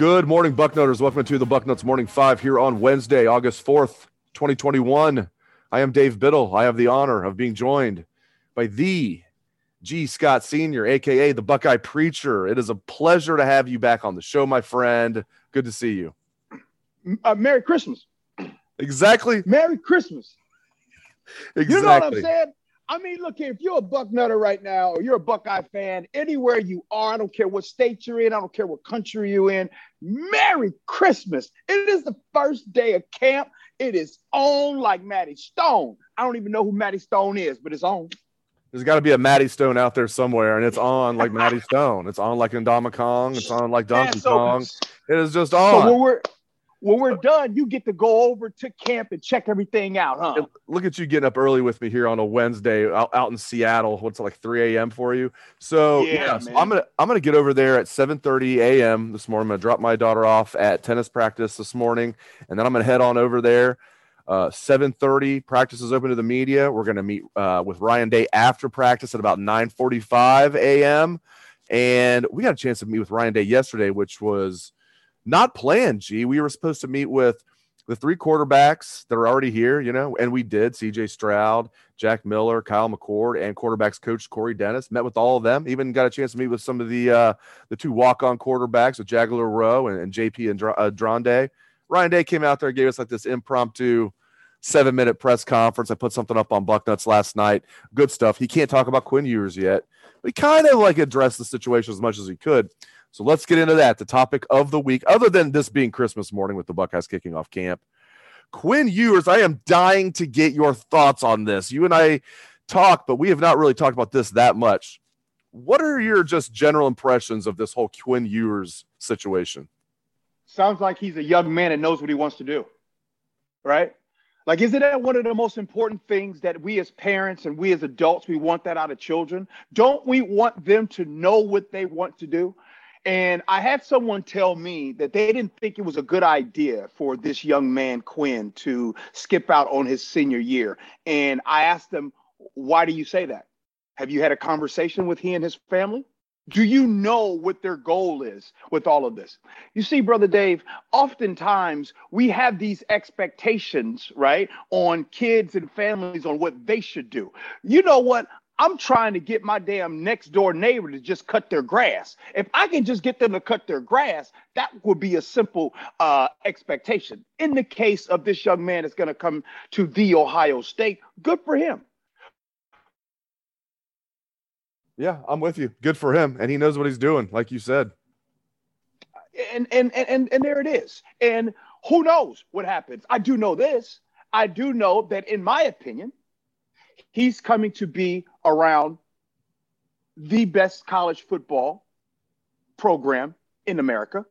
Good morning, Bucknutters. Welcome to the Bucknuts Morning Five here on Wednesday, August 4th, 2021. I am Dave Biddle. I have the honor of being joined by the G. Scott Sr., aka the Buckeye Preacher. It is a pleasure to have you back on the show, my friend. Good to see you. Uh, Merry Christmas. Exactly. Merry Christmas. Exactly. You know what I'm saying? I mean, look here, if you're a Bucknutter right now or you're a Buckeye fan, anywhere you are, I don't care what state you're in, I don't care what country you're in, Merry Christmas. It is the first day of camp. It is on like Maddie Stone. I don't even know who Maddie Stone is, but it's on. There's got to be a Maddie Stone out there somewhere, and it's on like Maddie Stone. It's on like Ndamukong. It's on like Donkey Yeah, so- Kong. It is just So on. we're when we're done, you get to go over to camp and check everything out, huh? Look at you getting up early with me here on a Wednesday out, out in Seattle. What's it like 3 a.m. for you? So Yeah, yeah, so. I'm gonna I'm gonna get over there at 7:30 a.m. this morning. I'm gonna drop my daughter off at tennis practice this morning, and then I'm gonna head on over there. Uh, 7:30 practice is open to the media. We're gonna meet uh, with Ryan Day after practice at about 9:45 a.m. And we got a chance to meet with Ryan Day yesterday, which was not planned. G, we were supposed to meet with the three quarterbacks that are already here, you know, and we did. CJ Stroud, Jack Miller, Kyle McCord, and quarterbacks coach Corey Dennis met with all of them. Even got a chance to meet with some of the uh, the two walk on quarterbacks with Jagger LaRoe and, and JP and uh, Dronde. Ryan Day came out there and gave us like this impromptu seven minute press conference. I put something up on Bucknuts last night. Good stuff. He can't talk about Quinn Ewers yet. We kind of like addressed the situation as much as he could. So let's get into that. The topic of the week, other than this being Christmas morning with the Buckeyes kicking off camp. Quinn Ewers, I am dying to get your thoughts on this. You and I talk, but we have not really talked about this that much. What are your just general impressions of this whole Quinn Ewers situation? sounds like he's a young man and knows what he wants to do. Right? Like, isn't that one of the most important things that we as parents and we as adults, we want that out of children? Don't we want them to know what they want to do? And I had someone tell me that they didn't think it was a good idea for this young man, Quinn, to skip out on his senior year. And I asked them, why do you say that? Have you had a conversation with he and his family? Do you know what their goal is with all of this? You see, Brother Dave, oftentimes we have these expectations, right, on kids and families on what they should do. You know what? I'm trying to get my damn next door neighbor to just cut their grass. If I can just get them to cut their grass, that would be a simple uh, expectation. In the case of this young man that's going to come to the Ohio State, good for him. Yeah, I'm with you. Good for him. And he knows what he's doing, like you said. and and and and, and there it is. And who knows what happens? I do know this. I do know that, in my opinion, he's coming to be around the best college football program in America.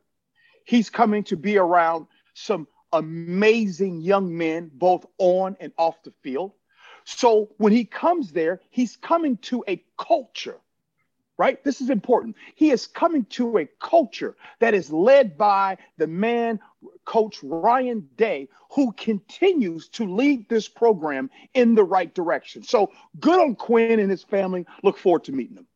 He's coming to be around some amazing young men, both on and off the field. So when he comes there, he's coming to a culture right? This is important. He is coming to a culture that is led by the man, Coach Ryan Day, who continues to lead this program in the right direction. So good on Quinn and his family. Look forward to meeting them.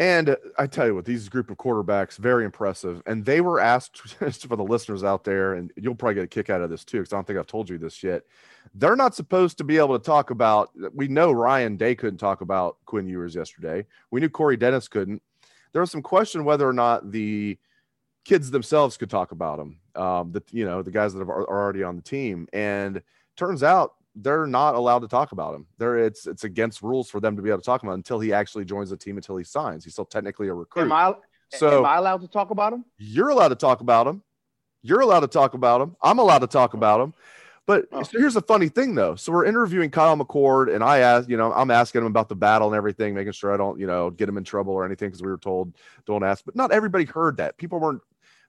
And I tell you what, these group of quarterbacks, very impressive. And they were asked for the listeners out there, and you'll probably get a kick out of this too, because I don't think I've told you this yet. They're not supposed to be able to talk about. We know Ryan Day couldn't talk about Quinn Ewers yesterday. We knew Corey Dennis couldn't. there was some question whether or not the kids themselves could talk about him. Um, the you know the guys that are, are already on the team, and turns out they're not allowed to talk about him. There, it's it's against rules for them to be able to talk about him until he actually joins the team until he signs. He's still technically a recruit. Am I, so am I allowed to talk about him? You're allowed to talk about him. You're allowed to talk about him. I'm allowed to talk about him. But oh. so here's a funny thing though. So we're interviewing Kyle McCord, and I asked, you know, I'm asking him about the battle and everything, making sure I don't, you know, get him in trouble or anything because we were told don't ask. But not everybody heard that. People weren't.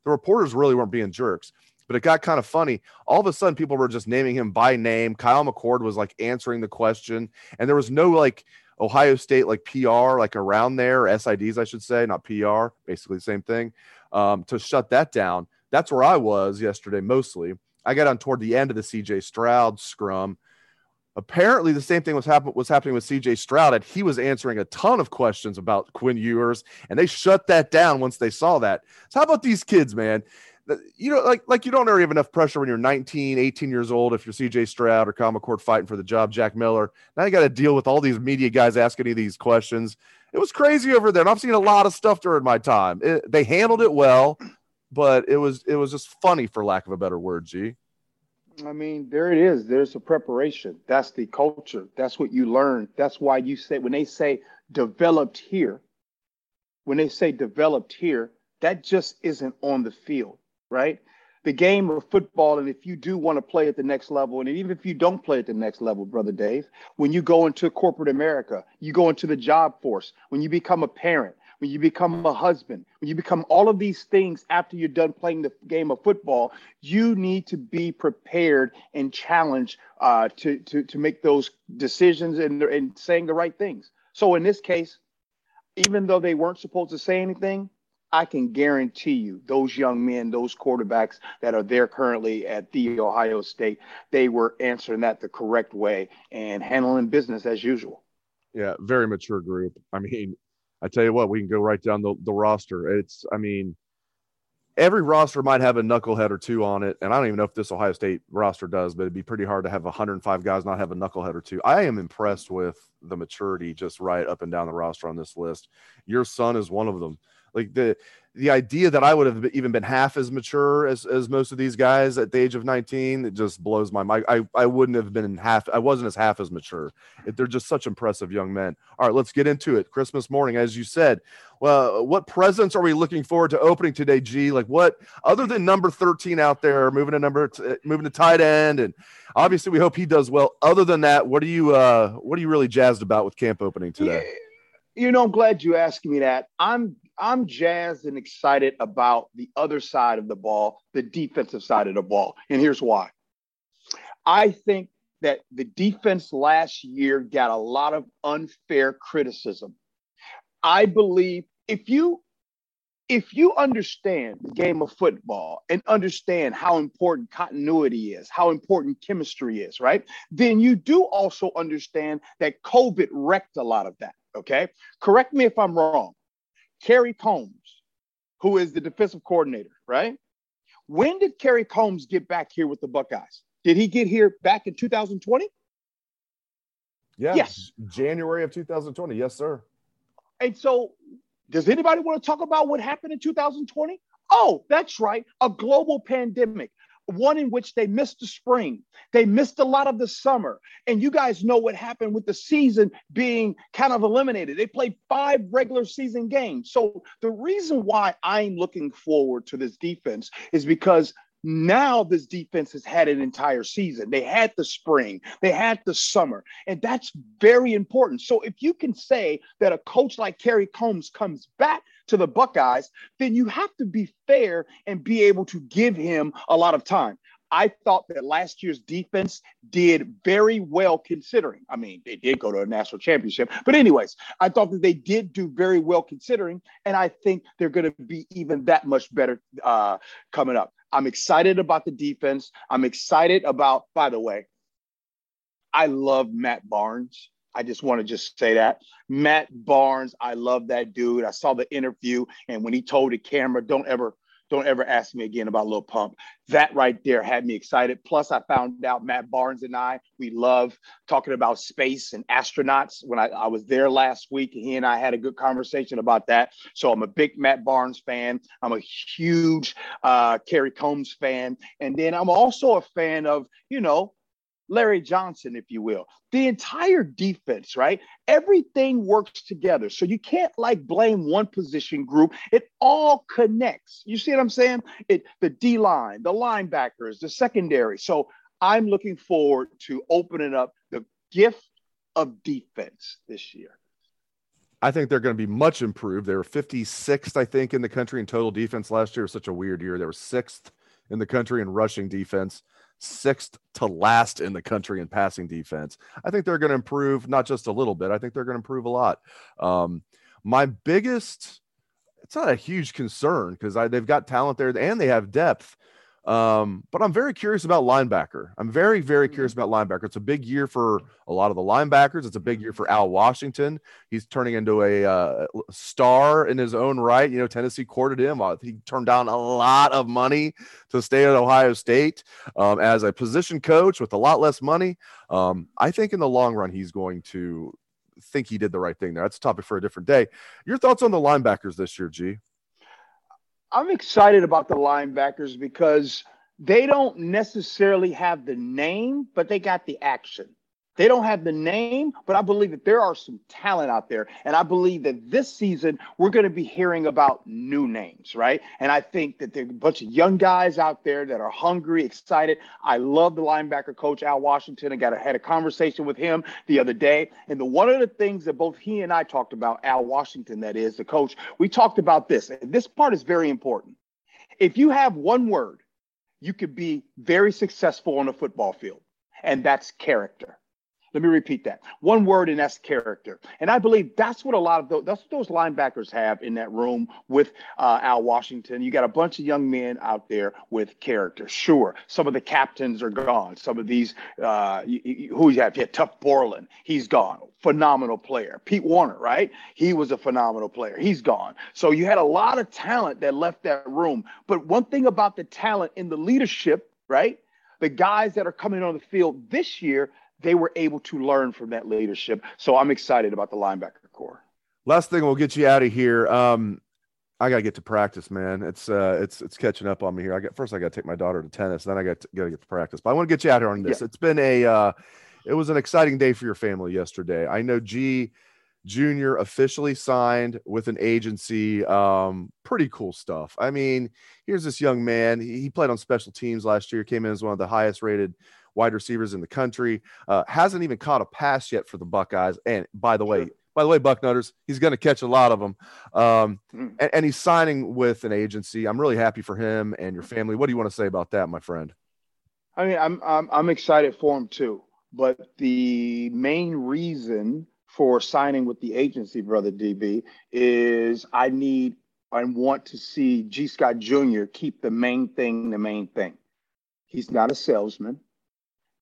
The reporters really weren't being jerks. But it got kind of funny. All of a sudden, people were just naming him by name. Kyle McCord was like answering the question, and there was no like Ohio State like PR like around there, SIDs I should say, not PR, basically the same thing. Um, to shut that down. That's where I was yesterday mostly. I got on toward the end of the CJ Stroud scrum. Apparently, the same thing was, happen- was happening with CJ Stroud, and he was answering a ton of questions about Quinn Ewers, and they shut that down once they saw that. So, how about these kids, man? you know, like like you don't have enough pressure when you're 19, 18 years old. If you're CJ Stroud or Kyle McCord fighting for the job, Jack Miller. Now you got to deal with all these media guys asking you these questions. It was crazy over there. And I've seen a lot of stuff during my time. It, they handled it well, but it was it was just funny for lack of a better word. G. I mean, there it is. There's a preparation. That's the culture. That's what you learn. That's why you say when they say developed here, when they say developed here, that just isn't on the field right? The game of football, and if you do want to play at the next level, and even if you don't play at the next level, brother Dave, when you go into corporate America, you go into the job force, when you become a parent, when you become a husband, when you become all of these things after you're done playing the game of football, you need to be prepared and challenged uh, to, to, to make those decisions and, and saying the right things. So in this case, even though they weren't supposed to say anything, I can guarantee you those young men, those quarterbacks that are there currently at the Ohio State, they were answering that the correct way and handling business as usual. Yeah, very mature group. I mean, I tell you what, we can go right down the, the roster. It's, I mean, every roster might have a knucklehead or two on it. And I don't even know if this Ohio State roster does, but it'd be pretty hard to have 105 guys not have a knucklehead or two. I am impressed with the maturity just right up and down the roster on this list. Your son is one of them. Like the the idea that I would have even been half as mature as, as most of these guys at the age of 19, it just blows my mind. I, I wouldn't have been half, I wasn't as half as mature. They're just such impressive young men. All right, let's get into it. Christmas morning, as you said. Well, what presents are we looking forward to opening today, G? Like what, other than number 13 out there, moving to number, t- moving to tight end, and obviously we hope he does well. Other than that, what are you, uh, what are you really jazzed about with camp opening today? Yeah you know, I'm glad you asked me that. I'm I'm jazzed and excited about the other side of the ball, the defensive side of the ball. And here's why. I think that the defense last year got a lot of unfair criticism. I believe if you if you understand the game of football and understand how important continuity is, how important chemistry is, right? Then you do also understand that COVID wrecked a lot of that. Okay. Correct me if I'm wrong. Kerry Coombs, who is the defensive coordinator, right? When did Kerry Coombs get back here with the Buckeyes? Did he get here back in 2020? Yeah, yes. January of 2020. Yes, sir. And so, does anybody want to talk about what happened in 2020? Oh, that's right. A global pandemic one in which they missed the spring. They missed a lot of the summer. And you guys know what happened with the season being kind of eliminated. They played five regular season games. So the reason why I'm looking forward to this defense is because now this defense has had an entire season. They had the spring, they had the summer, and that's very important. So if you can say that a coach like Kerry Coombs comes back to the Buckeyes, then you have to be fair and be able to give him a lot of time. I thought that last year's defense did very well considering. I mean, they did go to a national championship, but anyways, I thought that they did do very well considering, and I think they're going to be even that much better uh, coming up. I'm excited about the defense. I'm excited about, by the way, I love Matt Barnes. I just want to just say that. Matt Barnes, I love that dude. I saw the interview, and when he told the camera, don't ever don't ever ask me again about Lil Pump. That right there had me excited. Plus, I found out Matt Barnes and I, we love talking about space and astronauts. When I, I was there last week, he and I had a good conversation about that. So I'm a big Matt Barnes fan. I'm a huge uh, Kerry Coombs fan. And then I'm also a fan of, you know, Larry Johnson, if you will. The entire defense, right? Everything works together. So you can't like blame one position group. It all connects. You see what I'm saying? It the D line, the linebackers, the secondary. So I'm looking forward to opening up the gift of defense this year. I think they're going to be much improved. They were 56th, I think, in the country in total defense last year. It was such a weird year. They were sixth in the country in rushing defense sixth to last in the country in passing defense. I think they're going to improve not just a little bit. I think they're going to improve a lot. Um, my biggest, it's not a huge concern because they've got talent there and they have depth. Um, but I'm very curious about linebacker. I'm very, very mm-hmm. curious about linebacker. It's a big year for a lot of the linebackers. It's a big year for Al Washington. He's turning into a uh, star in his own right. You know, Tennessee courted him. Uh, he turned down a lot of money to stay at Ohio State um, as a position coach with a lot less money. Um, I think in the long run, he's going to think he did the right thing there. That's a topic for a different day. Your thoughts on the linebackers this year, G? I'm excited about the linebackers because they don't necessarily have the name, but they got the action. They don't have the name, but I believe that there are some talent out there. And I believe that this season we're going to be hearing about new names, right? And I think that there's a bunch of young guys out there that are hungry, excited. I love the linebacker coach, Al Washington. I got a, had a conversation with him the other day. And the one of the things that both he and I talked about, Al Washington, that is the coach, we talked about this. And this part is very important. If you have one word, you could be very successful on a football field, and that's character. Let me repeat that. One word, and that's character. And I believe that's what a lot of those, that's what those linebackers have in that room with uh, Al Washington. You got a bunch of young men out there with character. Sure, some of the captains are gone. Some of these, uh, who you have? Had Tuf Borland. He's gone. Phenomenal player. Pete Werner, right? He was a phenomenal player. He's gone. So you had a lot of talent that left that room. But one thing about the talent in the leadership, right? the guys that are coming on the field this year, they were able to learn from that leadership. So I'm excited about the linebacker core. Last thing, we'll get you out of here. Um, I gotta get to practice, man. It's uh, it's it's catching up on me here. I got first, I gotta take my daughter to tennis, then I got to, gotta get to practice. But I want to get you out here on this. Yeah. It's been a, uh, it was an exciting day for your family yesterday. I know G Junior officially signed with an agency. Um, pretty cool stuff. I mean, here's this young man. He, he played on special teams last year. Came in as one of the highest rated wide receivers in the country. Uh, hasn't even caught a pass yet for the Buckeyes. And by the way, by the way, Bucknutters, he's going to catch a lot of them. Um, hmm. and, and, he's signing with an agency. I'm really happy for him and your family. What do you want to say about that, my friend? I mean, I'm I'm, I'm excited for him too. But the main reason for signing with the agency, brother DB, is I need I want to see G. Scott Jr. keep the main thing the main thing. He's not a salesman.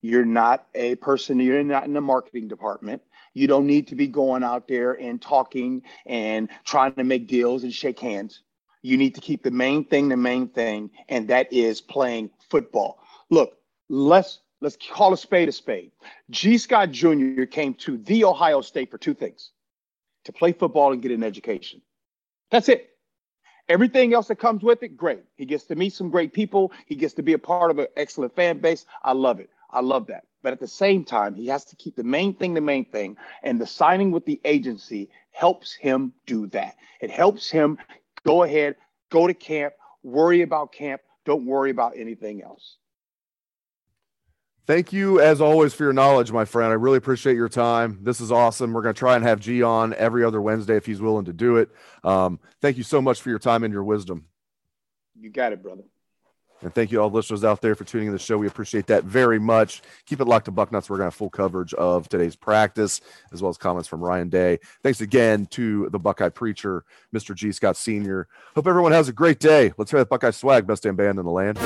You're not a person, you're not in the marketing department. You don't need to be going out there and talking and trying to make deals and shake hands. You need to keep the main thing the main thing, and that is playing football. Look, let's let's call a spade a spade. G. Scott Jr. came to the Ohio State for two things to play football and get an education. That's it. Everything else that comes with it, great. He gets to meet some great people. He gets to be a part of an excellent fan base. I love it. I love that. But at the same time, he has to keep the main thing the main thing. And the signing with the agency helps him do that. It helps him go ahead, go to camp, worry about camp, don't worry about anything else. Thank you, as always, for your knowledge, my friend. I really appreciate your time. This is awesome. We're going to try and have G on every other Wednesday if he's willing to do it. Um, thank you so much for your time and your wisdom. You got it, brother. And thank you all listeners out there for tuning in the show. We appreciate that very much. Keep it locked to Bucknuts. We're going to have full coverage of today's practice, as well as comments from Ryan Day. Thanks again to the Buckeye Preacher, Mr. G. Scott Sr. Hope everyone has a great day. Let's hear that Buckeye swag, best damn band in the land.